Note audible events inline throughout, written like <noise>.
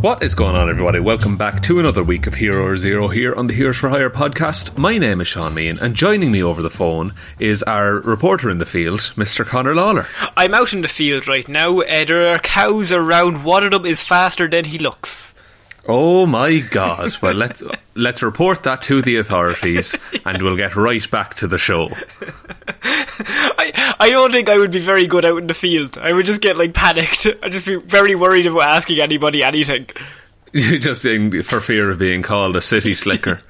What is going on, everybody? Welcome back to another week of Hero or Zero here on the Heroes for Hire podcast. My name is Shaun Meighan, and joining me over the phone is our reporter in the field, Mr. Conor Lawler. I'm out in the field right now. Uh, there are cows around. One of them is faster than he looks. Oh my God! Well, <laughs> let's let's report that to the authorities, and we'll get right back to the show. <laughs> <laughs> I I don't think I would be very good out in the field. I would just get like panicked. <laughs> I'd just be very worried about asking anybody anything. <laughs> You're Just saying for fear of being called a city slicker,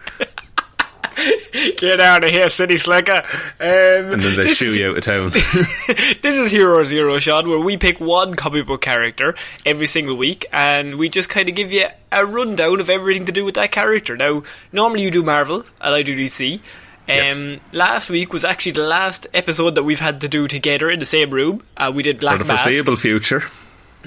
Get out of here, city slicker. Um, and then they this shoo you out of town. this is Hero Zero, Shaun, where we pick one comic book character every single week, and we just kind of give you a rundown of everything to do with that character. Now, normally you do Marvel, and I do DC. Um, Last week was actually the last episode that we've had to do together in the same room. Uh, we did for Black the Mask. foreseeable future.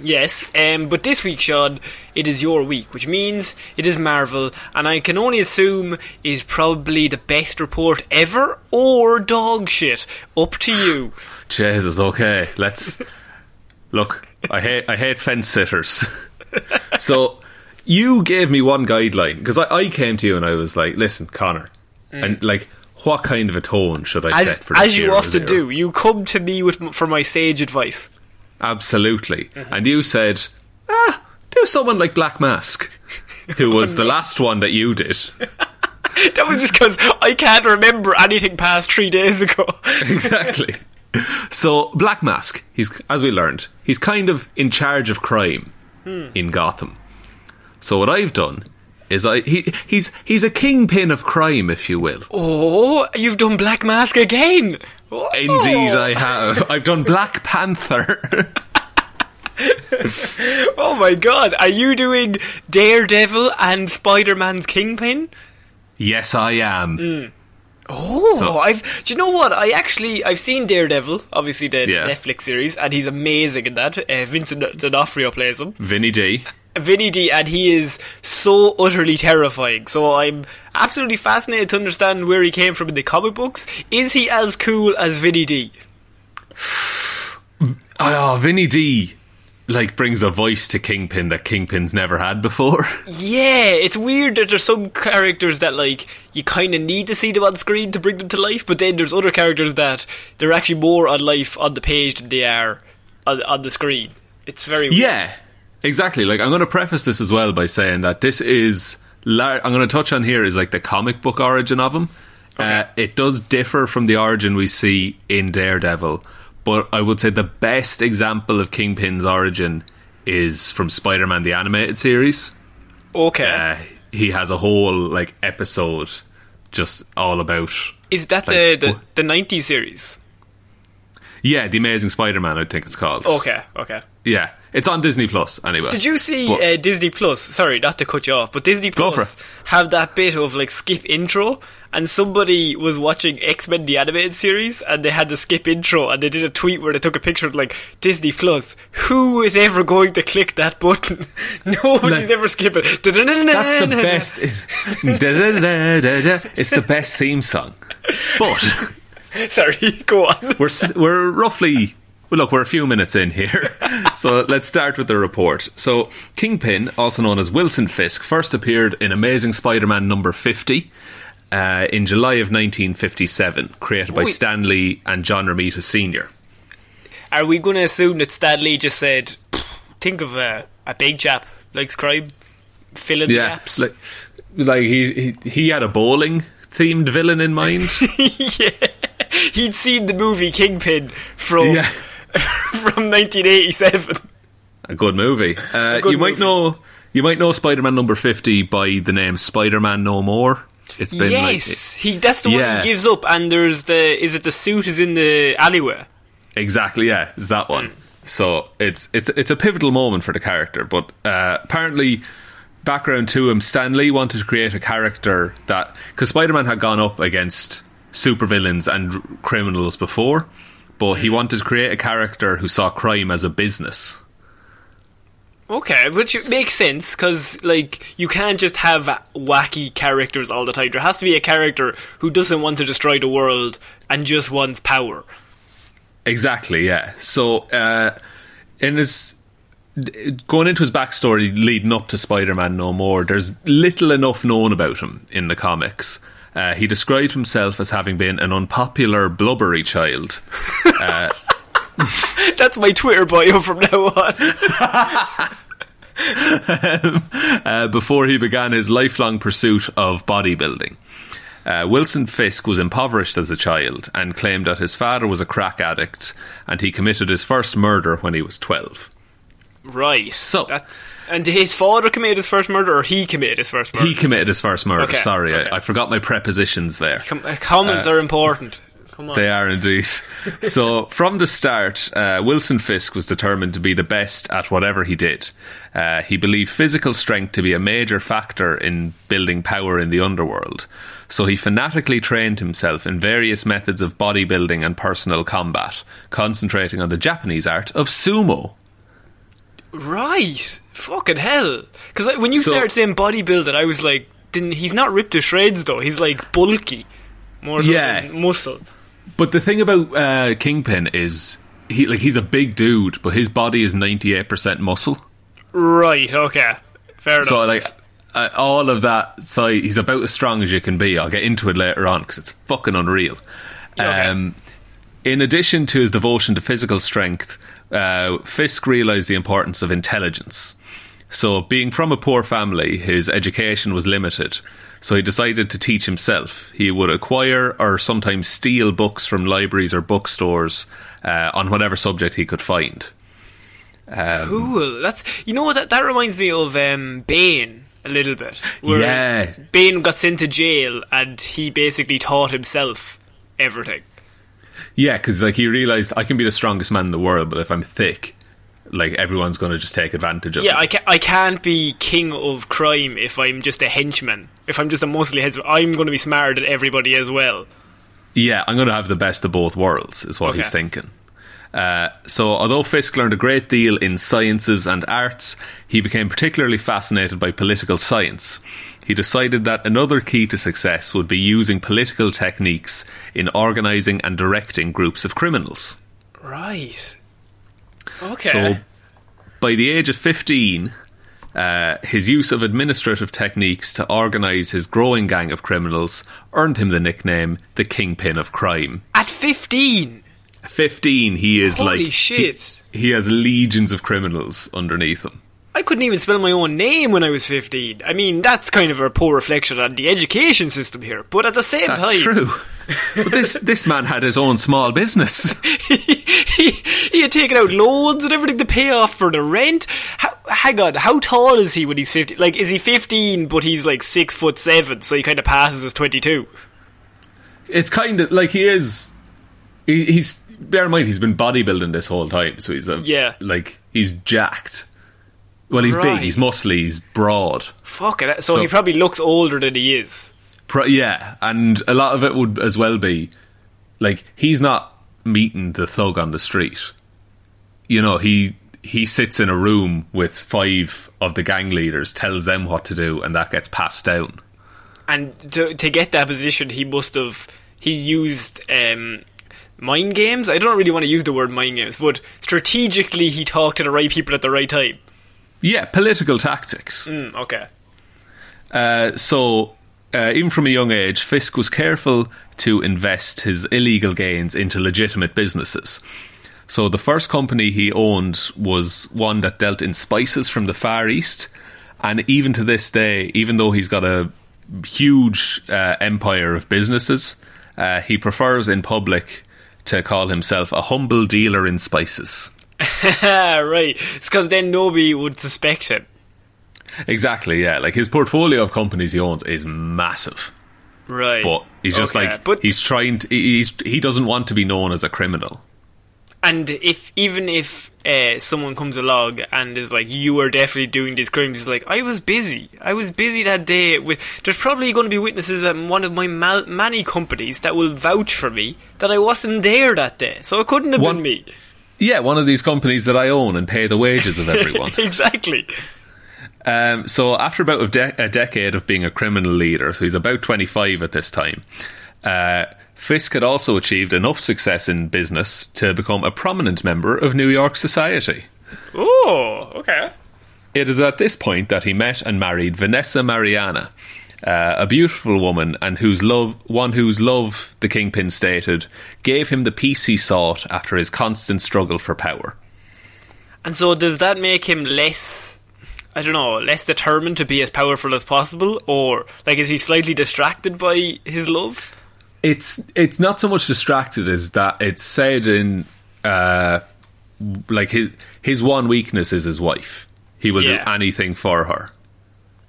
Yes, um, but this week, Shaun, it is your week, which means it is Marvel, and I can only assume is probably the best report ever, or dog shit. Up to you. <sighs> Jesus, okay, let's <laughs> look. I hate I hate fence sitters. <laughs> so you gave me one guideline because I, I came to you and I was like, "Listen, Conor, and like, what kind of a tone should I. As, set for this as you often Zero? do, you come to me with for my sage advice. Absolutely, Mm-hmm. and you said, ah, do someone like Black Mask, who <laughs> was the last one that you did. <laughs> That was just because I can't remember anything past three days ago. <laughs> exactly. So Black Mask, he's as we learned, he's kind of in charge of crime in Gotham. So what I've done is I he he's he's a kingpin of crime, if you will. Oh, you've done Black Mask again. Oh. Indeed, I have. I've done Black Panther. <laughs> Oh my god, are you doing Daredevil and Spider Man's Kingpin? yes, I am. Oh, So- I've. Do you know what? I actually I've seen Daredevil, obviously the Yeah. Netflix series, and he's amazing in that. Uh, Vincent D'Onofrio plays him, Vinny D. Vinny D, and he is so utterly terrifying. So I'm absolutely fascinated to understand where he came from in the comic books. Is he as cool as Vinny D? Oh, <sighs> Vinny D. Like brings a voice to Kingpin that Kingpin's never had before. <laughs> Yeah, it's weird that there's some characters that like you kind of need to see them on screen to bring them to life, but then there's other characters that they're actually more on life on the page than they are on, on the screen. It's very weird. Yeah, exactly. Like I'm going to preface this as well by saying that this is. Lar- I'm going to touch on here is like the comic book origin of him. Uh, it does differ from the origin we see in Daredevil, but I would say the best example of Kingpin's origin is from Spider-Man the animated series. Okay, Uh, he has a whole like episode just all about is that like, the, the '90s series? yeah, the Amazing Spider-Man. I think it's called. Okay, okay. Yeah, it's on Disney Plus anyway. Did you see uh, Disney Plus? Sorry, not to cut you off, but Disney Plus have that bit of like skip intro, and somebody was watching X Men the animated series, and they had the skip intro, and they did a tweet where they took a picture of like Disney Plus. Who is ever going to click that button? <laughs> Nobody's Like- ever skipping. That's the best. <laughs> it's the best theme song. But <laughs> Sorry, go on. we're we're roughly well, look, we're a few minutes in here, <laughs> so let's start with the report. So, Kingpin, also known as Wilson Fisk, first appeared in Amazing Spider-Man number fifty uh, in July of 1957, created by Wait. Stan Lee and John Romita Sr. Are we going to assume that Stan Lee just said, "Think of a, a big chap likes crime, fill in the gaps"? like, like he, he he had a bowling themed villain in mind. <laughs> yeah, he'd seen the movie Kingpin from Yeah. <laughs> from 1987. a good movie. Uh, good you might know you might know Spider-Man number fifty by the name Spider-Man No More. It's been yes, he. That's the one he gives up, and there's the. Is it the suit is in the alleyway? exactly yeah, it's that one. So it's it's it's a pivotal moment for the character. But uh, apparently, background to him, Stan Lee wanted to create a character that because Spider-Man had gone up against supervillains and criminals before, but he wanted to create a character who saw crime as a business. Okay, which makes sense because like you can't just have wacky characters all the time. There has to be a character who doesn't want to destroy the world and just wants power. Exactly, yeah. So, uh, in his going into his backstory leading up to Spider-Man No More, there's little enough known about him in the comics. Uh, he described himself as having been an unpopular, blubbery child. <laughs> That's my Twitter bio from now on. <laughs> uh, before he began his lifelong pursuit of bodybuilding. Uh, Wilson Fisk was impoverished as a child and claimed that his father was a crack addict and he committed his first murder when he was 12. Right. So- that's and did his father committed his first murder, or he committed his first murder. He committed his first murder. Okay, Sorry, okay. I, I forgot my prepositions there. Com- uh, comments are important. Come on. They are indeed. <laughs> so, from the start, uh, Wilson Fisk was determined to be the best at whatever he did. Uh, he believed physical strength to be a major factor in building power in the underworld. So, he fanatically trained himself in various methods of bodybuilding and personal combat, concentrating on the Japanese art of sumo. Right. Fucking hell. Because when you So- started saying bodybuilding, I was like, didn't, he's not ripped to shreds though. He's like bulky. More so Yeah. muscle. But the thing about uh, Kingpin is. He, like he's a big dude, but his body is ninety eight percent muscle. Right, okay. Fair enough. So like uh, all of that so he's about as strong as you can be. I'll get into it later on because it's fucking unreal. Okay. Um, in addition to his devotion to physical strength, uh, Fisk realised the importance of intelligence. So, being from a poor family, his education was limited. So he decided to teach himself. He would acquire or sometimes steal books from libraries or bookstores uh, on whatever subject he could find. cool. That's you know that, that reminds me of um, Bane a little bit. Where Yeah. Bane got sent to jail and he basically taught himself everything. Yeah, because like he realised I can be the strongest man in the world, but if I'm thick, like everyone's going to just take advantage of Yeah, me. I, ca- I can't be king of crime if I'm just a henchman. If I'm just a muscly henchman, I'm going to be smarter than everybody as well. Yeah, I'm going to have the best of both worlds, is what Okay. he's thinking. Uh, so, although Fisk learned a great deal in sciences and arts, he became particularly fascinated by political science. He decided that another key to success would be using political techniques in organising and directing groups of criminals. Right. Okay. So, by the age of 15, uh, his use of administrative techniques to organise his growing gang of criminals earned him the nickname the Kingpin of Crime. At 15. 15, he is Holy like. shit. He, he has legions of criminals underneath him. I couldn't even spell my own name when I was 15. I mean, that's kind of a poor reflection on the education system here. But at the same That's time, true. <laughs> but this, this man had his own small business. <laughs> he, he had taken out loans and everything to pay off for the rent. How, hang on, how tall is he when he's 15? Like, is he 15 but he's like 6 foot 7, so he kind of passes as 22? it's kind of like he is. He, he's. Bear in mind, he's been bodybuilding this whole time, so he's a. Yeah. Like, he's jacked. Well, he's Right. big, he's muscly, he's broad. Fuck it. So, So- he probably looks older than he is. Pro- yeah, and a lot of it would as well be like he's not meeting the thug on the street. You know, he he sits in a room with five of the gang leaders, tells them what to do, and that gets passed down. And to to get that position, he must have he used um, mind games. I don't really want to use the word mind games, but strategically, he talked to the right people at the right time. Yeah, political tactics. Mm, okay. Uh, so, uh, even from a young age, Fisk was careful to invest his illegal gains into legitimate businesses. So, the first company he owned was one that dealt in spices from the Far East. And even to this day, even though he's got a huge uh, empire of businesses, uh, he prefers in public to call himself a humble dealer in spices. <laughs> right. It's because then nobody would suspect him. Exactly, yeah. Like his portfolio of companies he owns is massive. Right. But he's just Okay, like but he's trying to, he's he doesn't want to be known as a criminal. And if even if uh, someone comes along and is like, "You were definitely doing these crimes," he's like, "I was busy. I was busy that day." With there's probably going to be witnesses at one of my mal- many companies that will vouch for me that I wasn't there that day, so it couldn't have One- been me. Yeah, one of these companies that I own and pay the wages of everyone. <laughs> exactly. Um, so after about a, de- a decade of being a criminal leader, so he's about 25 at this time, uh, Fisk had also achieved enough success in business to become a prominent member of New York society. Oh, okay. It is at this point that he met and married Vanessa Marianna, uh, a beautiful woman and whose love, one whose love, the kingpin stated, gave him the peace he sought after his constant struggle for power. And so, does that make him less? I don't know, less determined to be as powerful as possible, or like is he slightly distracted by his love? It's it's not so much distracted as that it's said in uh, like his his one weakness is his wife. He will Yeah. do anything for her.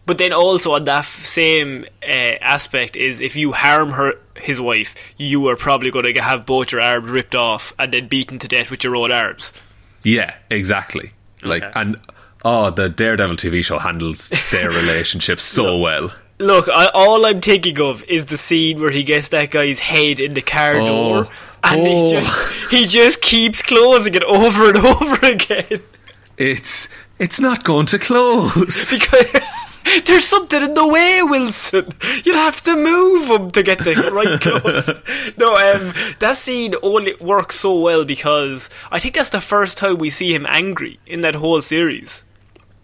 But then also on that f- same uh, aspect is if you harm her, his wife, you are probably going to have both your arms ripped off and then beaten to death with your own arms. Yeah, exactly. Like Okay. and oh, the Daredevil TV show handles their <laughs> relationship so well. Look, I, all I'm thinking of is the scene where he gets that guy's head in the car Oh. door, and Oh. he just he just keeps closing it over and <laughs> over again It's it's not going to close. <laughs> because. <laughs> There's something in the way, Wilson. You'll have to move him to get the right close. No, um, that scene only works so well because I think that's the first time we see him angry in that whole series.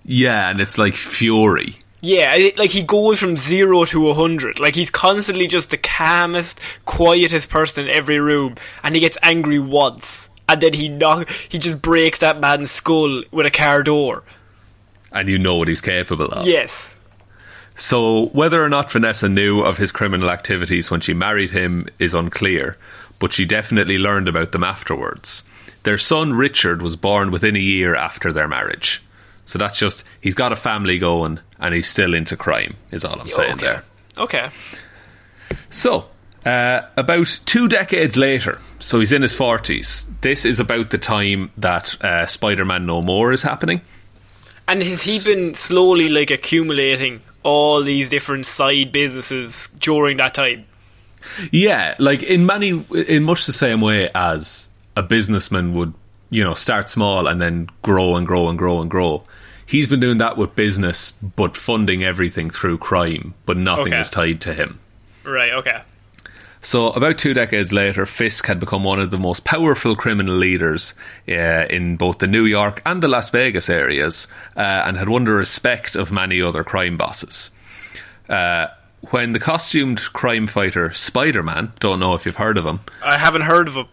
Yeah, and it's like fury. Yeah, it, like he goes from zero to a hundred. Like he's constantly just the calmest, quietest person in every room, and he gets angry once, and then he knock, he just breaks that man's skull with a car door. And you know what he's capable of. Yes. So, whether or not Vanessa knew of his criminal activities when she married him is unclear, but she definitely learned about them afterwards. Their son Richard was born within a year after their marriage. So that's just, he's got a family going and he's still into crime, is all I'm saying okay. there. Okay. So, uh, about two decades later, so he's in his 40s, this is about the time that uh, Spider Man No More is happening. And has he been slowly like accumulating all these different side businesses during that time? Yeah, like in many, in much the same way as a businessman would, you know, start small and then grow and grow and grow and grow. He's been doing that with business, but funding everything through crime, but nothing Okay. is tied to him. Right. Okay. So, about two decades later, Fisk had become one of the most powerful criminal leaders uh, in both the New York and the Las Vegas areas, uh, and had won the respect of many other crime bosses. Uh, when the costumed crime fighter Spider Man, don't know if you've heard of him, I haven't heard of him.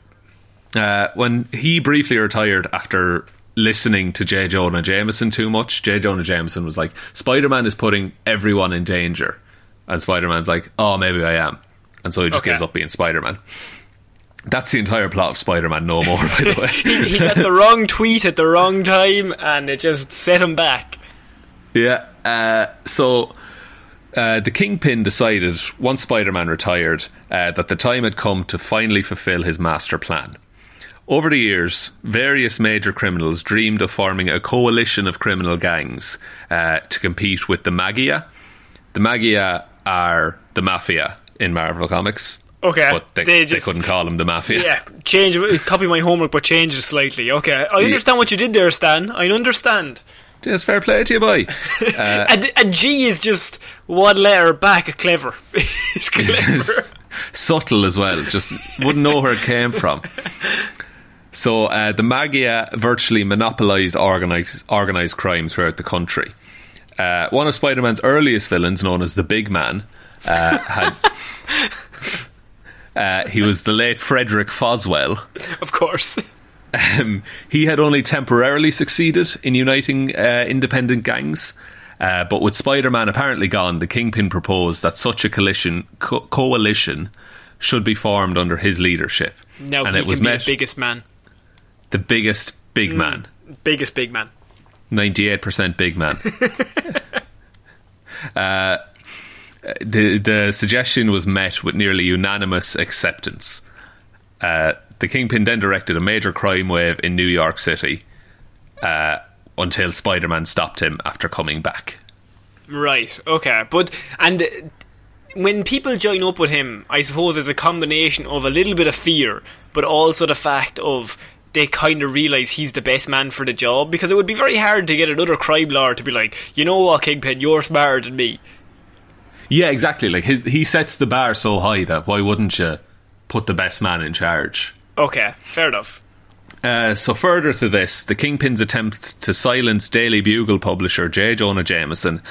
uh, when he briefly retired after listening to J. Jonah Jameson too much, J. Jonah Jameson was like, Spider Man is putting everyone in danger. And Spider Man's like, oh, maybe I am. And so he just Okay. gives up being Spider Man. That's the entire plot of Spider Man No More, by the <laughs> way. he got the wrong tweet at the wrong time, and it just set him back. Yeah. Uh, so uh, the Kingpin decided, once Spider Man retired, uh, that the time had come to finally fulfill his master plan. Over the years, various major criminals dreamed of forming a coalition of criminal gangs uh, to compete with the Maggia. The Maggia are the Mafia in Marvel Comics. Okay, But they, they they, couldn't call them the Mafia. Yeah, change. Copy my homework, but change it slightly. Okay, I understand what you did there, Stan. I understand. Just fair play to you, boy. <laughs> a, a G is just one letter back. A clever. <laughs> it's <laughs> clever. Just subtle as well. Just wouldn't know where it came from. So uh, the Maggia virtually monopolised organised, organised crime throughout the country. Uh, one of Spider-Man's earliest villains, known as the Big Man, uh, had. <laughs> Uh, he was the late Frederick Foswell. of course. Um, he had only temporarily succeeded in uniting uh, independent gangs. Uh, but with Spider Man apparently gone, the Kingpin proposed that such a coalition, co- coalition should be formed under his leadership. Now and he it was can be met the biggest man, the biggest big man, biggest big man. 98% big man. <laughs> uh, the, the suggestion was met with nearly unanimous acceptance. Uh, the Kingpin then directed a major crime wave in New York City uh, until Spider Man stopped him after coming back. Right. Okay. But and when people join up with him, I suppose it's a combination of a little bit of fear, but also the fact of they kind of realize he's the best man for the job because it would be very hard to get another crime lord to be like, you know what, Kingpin, you're smarter than me. Yeah, exactly. Like his, he sets the bar so high that why wouldn't you put the best man in charge? Okay, fair enough. Uh, so further to this, the Kingpin's attempt to silence Daily Bugle publisher J. Jonah Jameson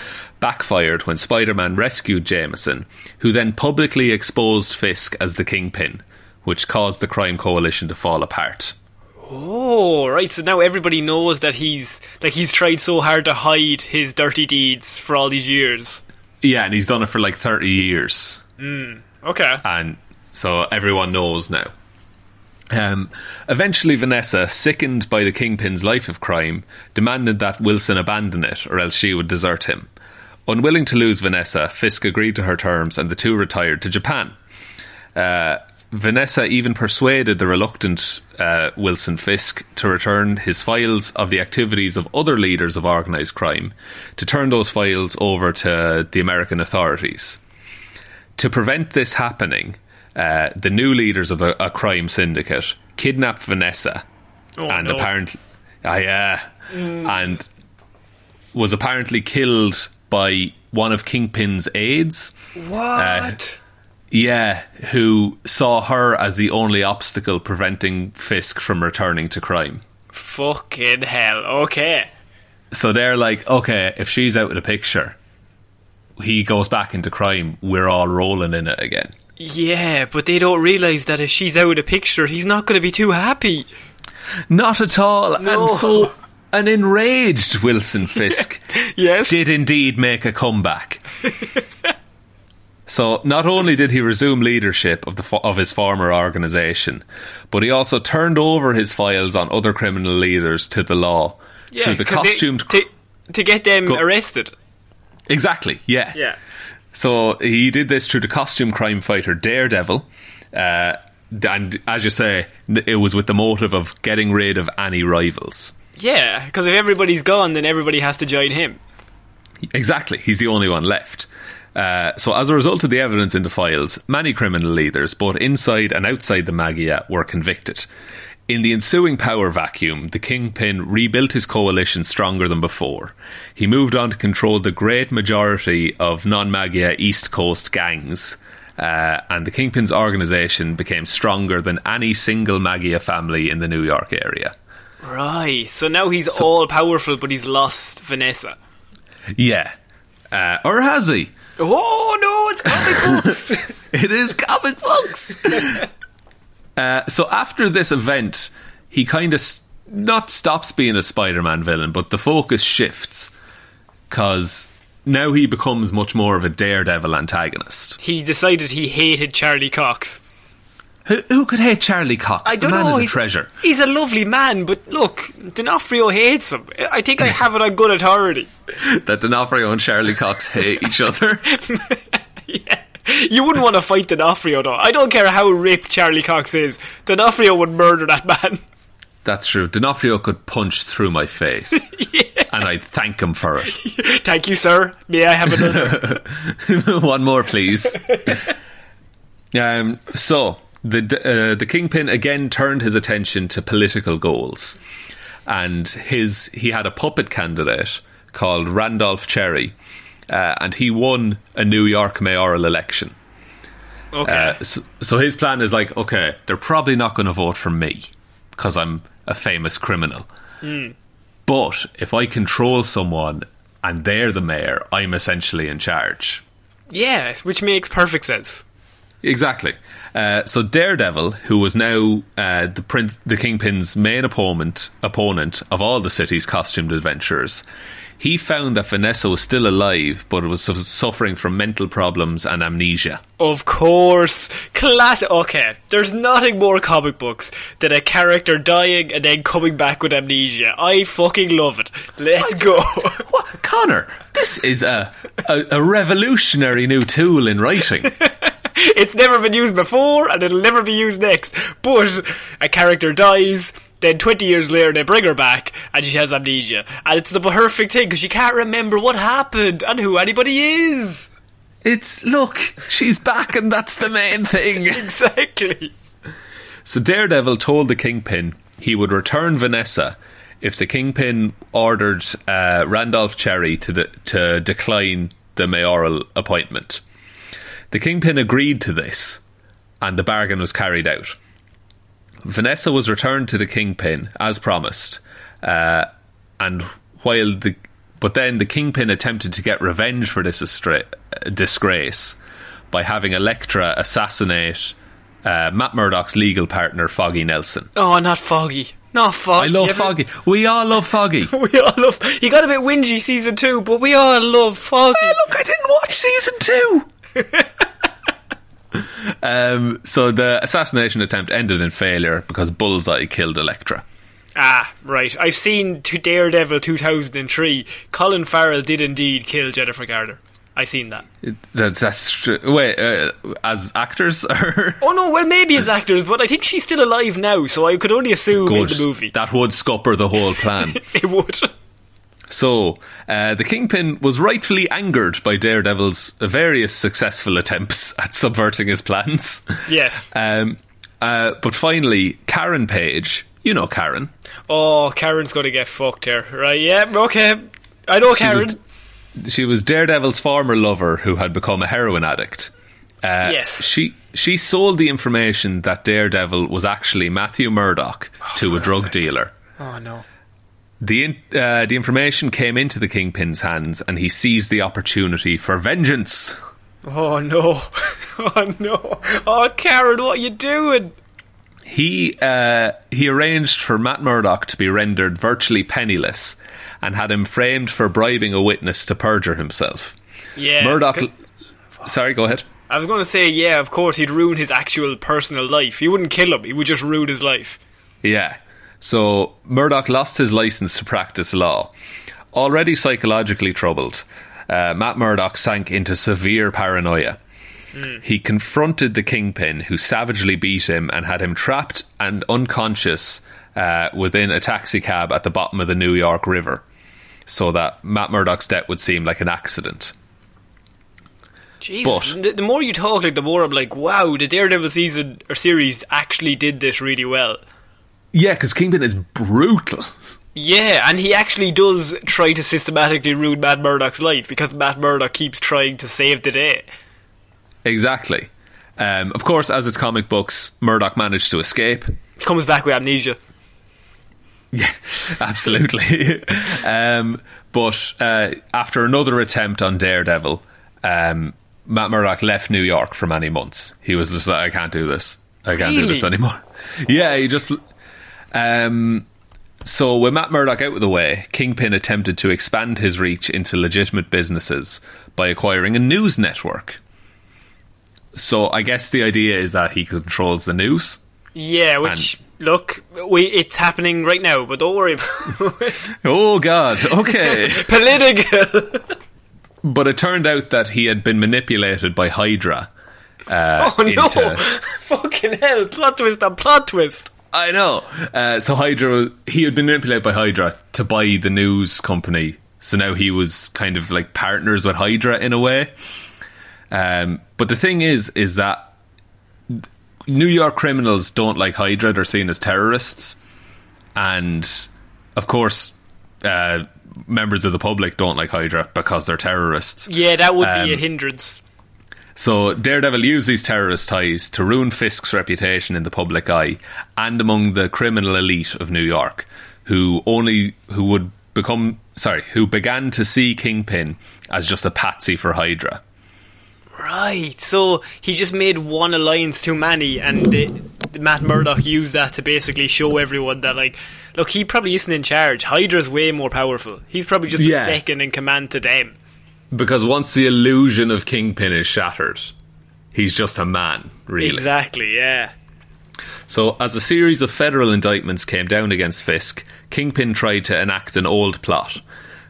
backfired when Spider-Man rescued Jameson, who then publicly exposed Fisk as the Kingpin, which caused the crime coalition to fall apart. Oh, right. So now everybody knows that he's like he's tried so hard to hide his dirty deeds for all these years. Yeah, and he's done it for like 30 years. Okay. and so everyone knows now. Um, eventually, Vanessa, sickened by the Kingpin's life of crime, demanded that Wilson abandon it, or else she would desert him. Unwilling to lose Vanessa, Fisk agreed to her terms, and the two retired to Japan. Uh, Vanessa even persuaded the reluctant uh, Wilson Fisk to return his files of the activities of other leaders of organised crime, to turn those files over to the American authorities. To prevent this happening, uh, the new leaders of a, a crime syndicate kidnapped Vanessa, Oh, and no. apparently, ah, yeah, and was apparently killed by one of Kingpin's aides. What? Yeah, who saw her as the only obstacle preventing Fisk from returning to crime. Fucking hell. Okay. So they're like, okay, if she's out of the picture, he goes back into crime. We're all rolling in it again. Yeah, but they don't realise that if she's out of the picture, he's not going to be too happy. Not at all. No. And so, an enraged Wilson Fisk <laughs> Yes. did indeed make a comeback. <laughs> so, not only did he resume leadership of the of his former organisation, but he also turned over his files on other criminal leaders to the law yeah, through the they- costumed. to, to get them Go- arrested. exactly, yeah. Yeah. So he did this through the costume crime fighter Daredevil. Uh, and as you say, it was with the motive of getting rid of any rivals. Yeah, because if everybody's gone, then everybody has to join him. Exactly, he's the only one left. Uh, so, as a result of the evidence in the files, many criminal leaders, both inside and outside the Maggia, were convicted. In the ensuing power vacuum, the Kingpin rebuilt his coalition stronger than before. He moved on to control the great majority of non Maggia East Coast gangs, uh, and the Kingpin's organisation became stronger than any single Maggia family in the New York area. Right. So now he's all powerful, but he's lost Vanessa. Yeah. Uh, or has he? Oh no, it's comic books. <laughs> It is comic books. uh, so after this event, he kind of s- not stops being a Spider-Man villain, but the focus shifts because now he becomes much more of a Daredevil antagonist. he decided he hated Charlie Cox. Who, who could hate Charlie Cox? I the don't man know. is a he's, treasure. He's a lovely man, but look, D'Onofrio hates him. I think I have it on good authority. <laughs> That D'Onofrio and Charlie Cox hate each other. <laughs> yeah. You wouldn't want to fight D'Onofrio, though. I don't care how ripped Charlie Cox is. D'Onofrio would murder that man. That's true. D'Onofrio could punch through my face. <laughs> and I'd thank him for it. Thank you, sir. May I have another? One more, please. um, so the uh, the kingpin again turned his attention to political goals, and his he had a puppet candidate called Randolph Cherry, uh, and he won a New York mayoral election. Okay. Uh, so, so his plan is like, okay, they're probably not going to vote for me because I'm a famous criminal. But if I control someone and they're the mayor, I'm essentially in charge. yeah, which makes perfect sense. Exactly. Uh, so Daredevil, who was now uh, the prince, the kingpin's main opponent, opponent of all the city's costumed adventurers, he found that Vanessa was still alive, but was su- suffering from mental problems and amnesia. Of course. Classic. Okay, there's nothing more comic books than a character dying and then coming back with amnesia. I fucking love it. Let's go. <laughs> What, Conor? This is a, a a revolutionary new tool in writing. <laughs> <laughs> it's never been used before and it'll never be used next. But a character dies, then 20 years later they bring her back and she has amnesia. And it's the perfect thing because she can't remember what happened and who anybody is. It's look, she's back, and that's the main thing. <laughs> Exactly. So Daredevil told the Kingpin he would return Vanessa if the Kingpin ordered uh, Randolph Cherry to the, to decline the mayoral appointment. The Kingpin agreed to this, and the bargain was carried out. Vanessa was returned to the Kingpin as promised, uh, and while the but then the Kingpin attempted to get revenge for this estra- disgrace by having Elektra assassinate uh, Matt Murdock's legal partner Foggy Nelson. Oh, not Foggy. Not Foggy. I love Every- Foggy. We all love Foggy. <laughs> We all love. He got a bit whingy season two, but we all love Foggy. Hey, look, I didn't watch season two. Um, so the assassination attempt ended in failure because Bullseye killed Elektra. Ah, right. I've seen to Daredevil 2003. Colin Farrell did indeed kill Jennifer Garner. I seen that. It- That's that's tr- wait uh, as actors <laughs> or Oh no, well maybe as actors, but I think she's still alive now, so I could only assume in the movie that would scupper the whole plan. <laughs> it would. So, uh, the Kingpin was rightfully angered by Daredevil's various successful attempts <laughs> at subverting his plans. Yes. Um, uh, but finally, Karen Page, you know Karen, Oh, Karen's gonna get fucked here, right? Yeah, okay. I know Karen. was- she was Daredevil's former lover who had become a heroin addict. Uh, Yes. She she sold the information that Daredevil was actually Matthew Murdock to a drug dealer. oh no. The in, uh, the information came into the Kingpin's hands, and he seized the opportunity for vengeance. Oh no. <laughs> Oh no. Oh Karen, what are you doing? He uh, he arranged for Matt Murdock to be rendered virtually penniless, and had him framed for bribing a witness to perjure himself. Yeah. Murdock. Sorry, go ahead. I was gonna say, yeah, of course he'd ruin his actual personal life. He wouldn't kill him, he would just ruin his life. Yeah. So Murdock lost his license to practice law. Already psychologically troubled, uh, Matt Murdock sank into severe paranoia. He confronted the kingpin, who savagely beat him and had him trapped and unconscious uh, within a taxi cab at the bottom of the New York River, so that Matt Murdoch's death would seem like an accident. Jesus. But- the, the more you talk, like the more I'm like, wow, the Daredevil season or series actually did this really well. Yeah, because Kingpin is brutal. Yeah, and he actually does try to systematically ruin Matt Murdock's life because Matt Murdock keeps trying to save the day. Exactly. Um, of course, as it's comic books, Murdock managed to escape. He comes back with amnesia. Yeah, <laughs> absolutely. <laughs> um, but uh, after another attempt on Daredevil, um, Matt Murdock left New York for many months. He was just like, I can't do this. I can't do this anymore. <laughs> Yeah, he just. Um, so, with Matt Murdock out of the way, Kingpin attempted to expand his reach into legitimate businesses by acquiring a news network. So, I guess the idea is that he controls the news. Yeah, which look, we it's happening right now, but don't worry about it. <laughs> Oh, God. Okay. <laughs> Political. But it turned out that he had been manipulated by Hydra. Uh, Oh no! into- <laughs> Fucking hell! Plot twist on plot twist. I know. Uh, so Hydra, he had been manipulated by Hydra to buy the news company. So now he was kind of like partners with Hydra in a way. Um, but the thing is, is that New York criminals don't like Hydra; they're seen as terrorists, and of course, uh, members of the public don't like Hydra because they're terrorists. Yeah, that would be a Um, hindrance. So Daredevil used these terrorist ties to ruin Fisk's reputation in the public eye and among the criminal elite of New York, who only who would become sorry, who began to see Kingpin as just a patsy for Hydra. Right, so he just made one alliance too many, and uh, Matt Murdock used that to basically show everyone that, like, look, he probably isn't in charge. Hydra's way more powerful. He's probably just Yeah. a second in command to them. Because once the illusion of Kingpin is shattered, he's just a man, really. Exactly, yeah. So, as a series of federal indictments came down against Fisk, Kingpin tried to enact an old plot.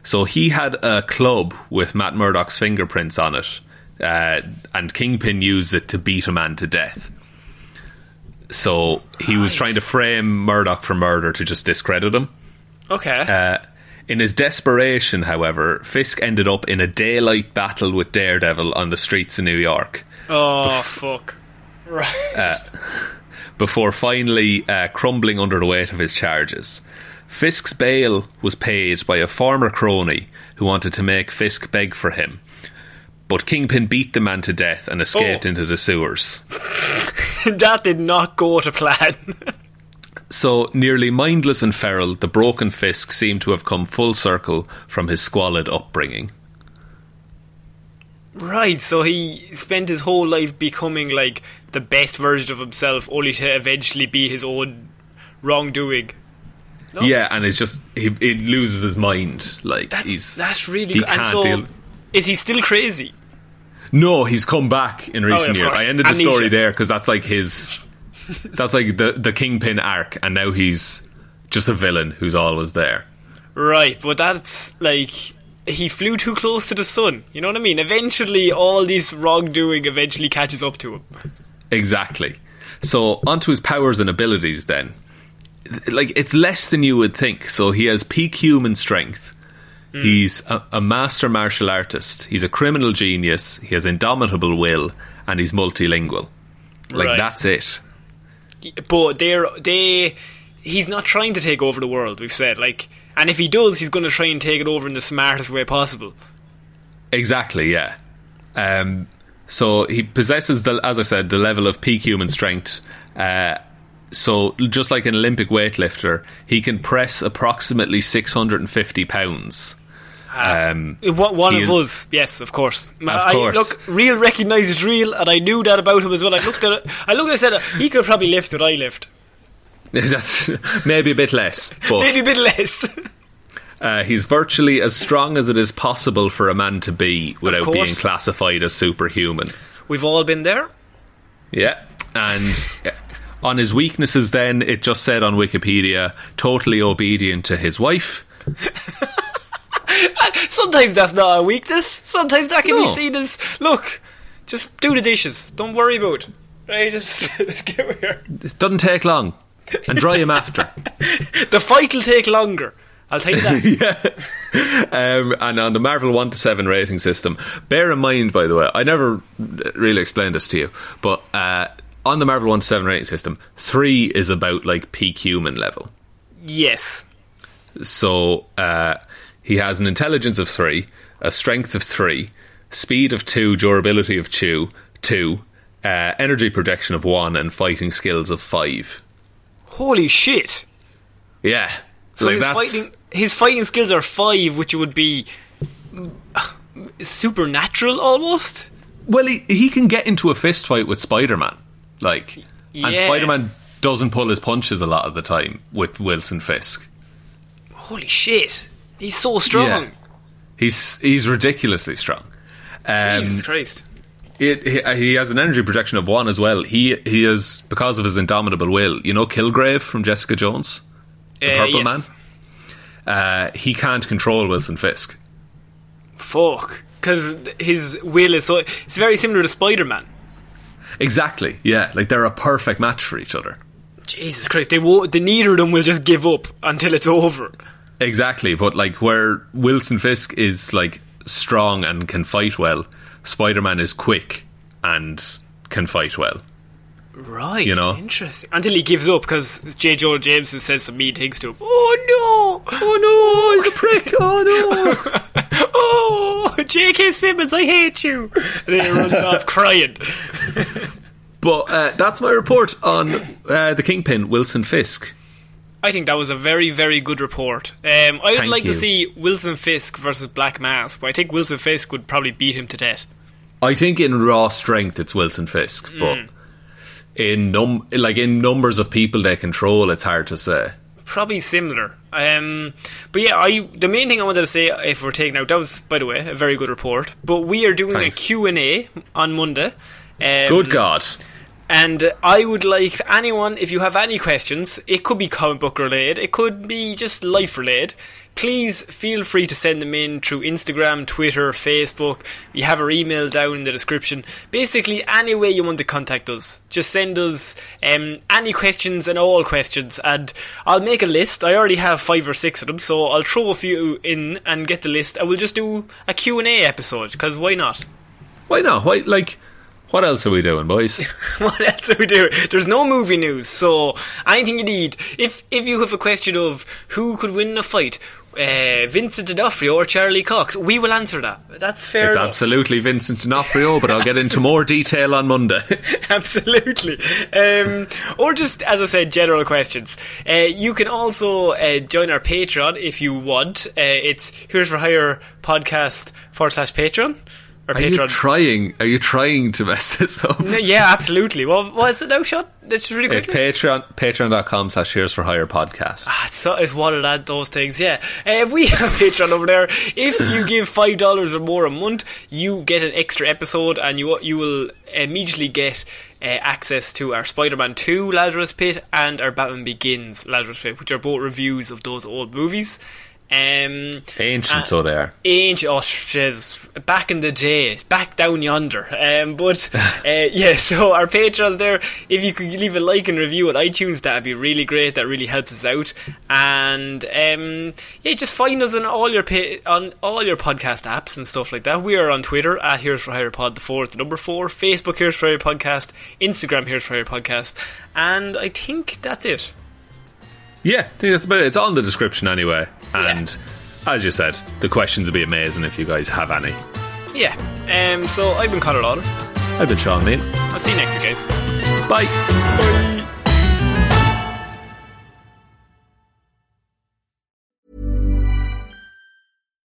So, he had a club with Matt Murdock's fingerprints on it, uh, and Kingpin used it to beat a man to death. So, he was trying to frame Murdock for murder to just discredit him. Okay. Uh, in his desperation, however, Fisk ended up in a daylight battle with Daredevil on the streets of New York. oh, fuck. Right. Uh, before finally uh, crumbling under the weight of his charges. Fisk's bail was paid by a former crony who wanted to make Fisk beg for him. But Kingpin beat the man to death and escaped Oh. into the sewers. <laughs> that did not go to plan. <laughs> So, nearly mindless and feral, the broken Fisk seemed to have come full circle from his squalid upbringing. right, so he spent his whole life becoming, like, the best version of himself, only to eventually be his own wrongdoing. No. Yeah, and it's just he, he loses his mind. Like That's, he's that's really he good. Can't so, deal. is he still crazy? No, he's come back in oh, recent Oh, of years. I ended the story there because that's like his. <laughs> that's like the the kingpin arc, and now he's just a villain who's always there. Right, but that's like he flew too close to the sun. You know what I mean? Eventually, all this wrongdoing eventually catches up to him. Exactly. So onto his powers and abilities then. Like it's less than you would think. So he has peak human strength. Hmm. He's a, a master martial artist. He's a criminal genius. He has indomitable will, and he's multilingual. Like Right. that's it. But they're they. He's not trying to take over the world. We've said like, and if he does, he's going to try and take it over in the smartest way possible. Exactly, yeah. Um, so he possesses the, as I said, the level of peak human strength. Uh, so just like an Olympic weightlifter, he can press approximately six hundred and. Um, One of us, yes, of course. Of course. look, real recognises real, and I knew that about him as well. I looked at it. I looked. I said he could probably lift what I lift, <laughs> that's maybe a bit less, but maybe a bit less. <laughs> uh, he's virtually as strong as it is possible for a man to be without being classified as superhuman. We've all been there. Yeah, and on his weaknesses, then it just said on Wikipedia, totally obedient to his wife. <laughs> <laughs> Sometimes that's not a weakness. Sometimes that can be seen as look, just do the dishes. Don't worry about it. Right, just <laughs> let's get here. It doesn't take long, and dry him after. <laughs> The fight will take longer. I'll take that. Um, and on the Marvel 1 to 7 rating system, bear in mind, by the way, I never really explained this to you, but uh, on the Marvel 1 to 7 rating system, 3 is about like peak human level. yes. So uh, he has an intelligence of 3, a strength of 3, speed of 2, durability of 2, 2 uh, energy projection of 1, and fighting skills of 5. Holy shit. Yeah. So like his fighting his fighting skills are five, which would be supernatural almost. Well, he, he can get into a fist fight with Spider Man. Like, and Spider Man doesn't pull his punches a lot of the time with Wilson Fisk. Holy shit. He's so strong. Yeah. He's he's ridiculously strong. Um, Jesus Christ. it, he, he has an energy projection of one as well. He he is because of his indomitable will. You know, Kilgrave from Jessica Jones, the Uh, Purple yes. Man. Uh, he can't control Wilson Fisk. Fuck. Because his will is so. It's very similar to Spider Man. Exactly. Yeah, like they're a perfect match for each other. Jesus Christ, they wo- the neither of them will just give up until it's over. Exactly, but like where Wilson Fisk is like strong and can fight well, Spider Man is quick and can fight well. Right, You know? interesting. Until he gives up because J. Joel Jameson says some mean things to him. Oh no! Oh no! He's a prick! Oh no! <laughs> oh, J.K. Simmons, I hate you! And then he runs off <laughs> crying. But uh, that's my report on uh, the Kingpin, Wilson Fisk. I think that was a very, very good report. Um, I would Thank like you. to see Wilson Fisk versus Black Mask, but I think Wilson Fisk would probably beat him to death. I think in raw strength it's Wilson Fisk, but in num like in numbers of people they control, it's hard to say. Probably similar. Um, but yeah, I the main thing I wanted to say, if we're taking out, that was, by the way, a very good report. But we are doing Thanks. a Q&A on Monday. Um, Good God. And I would like anyone, if you have any questions, it could be comic book related, it could be just life related. Please feel free to send them in through Instagram, Twitter, Facebook. We have our email down in the description. Basically, any way you want to contact us, just send us um, any questions and all questions, and I'll make a list. I already have five or six of them, so I'll throw a few in and get the list. and we'll just do a Q and A episode because why not? Why not? Why like what else are we doing, boys? <laughs> what else are we doing? There's no movie news, so anything you need. If if you have a question of who could win a fight, uh, Vincent D'Onofrio or Charlie Cox, we will answer that. That's fair it's enough. absolutely Vincent D'Onofrio, but I'll get <laughs> into more detail on Monday. <laughs> Absolutely. Um, or just, as I said, general questions. Uh, you can also uh, join our Patreon if you want. Uh, it's Heroes for Hire podcast forward slash Patreon. Or Are you trying? Are you trying to mess <laughs> this up? No, yeah, absolutely. Well, what's it now, Shaun? Let's just really It's quickly. Patreon, patreon.com slash heroes for hire podcast. Ah, So it's one of that those things, yeah. Uh, we <laughs> have Patreon over there. If you <laughs> give five dollars or more a month, you get an extra episode, and you you will immediately get uh, access to our Spider-Man Two Lazarus Pit and our Batman Begins Lazarus Pit, which are both reviews of those old movies. Um, Ancient, uh, so they are. Ancient, oh, back in the day, back down yonder. Um, but <laughs> uh, yeah, so our patrons there. If you could leave a like and review on iTunes, that'd be really great. That really helps us out. And um, yeah, just find us on all your pa- on all your podcast apps and stuff like that. We are on Twitter at Heroes for Hire Pod, the four is the number four. Facebook Heroes for Hire Podcast. Instagram Heroes for Hire Podcast. And I think that's it. Yeah, I think that's about it. It's all in the description anyway. And as you said, the questions would be amazing if you guys have any. Yeah. Um. So I've been Conor Lawler. I've been Shaun Meighan. I'll see you next week, guys. Bye. Bye.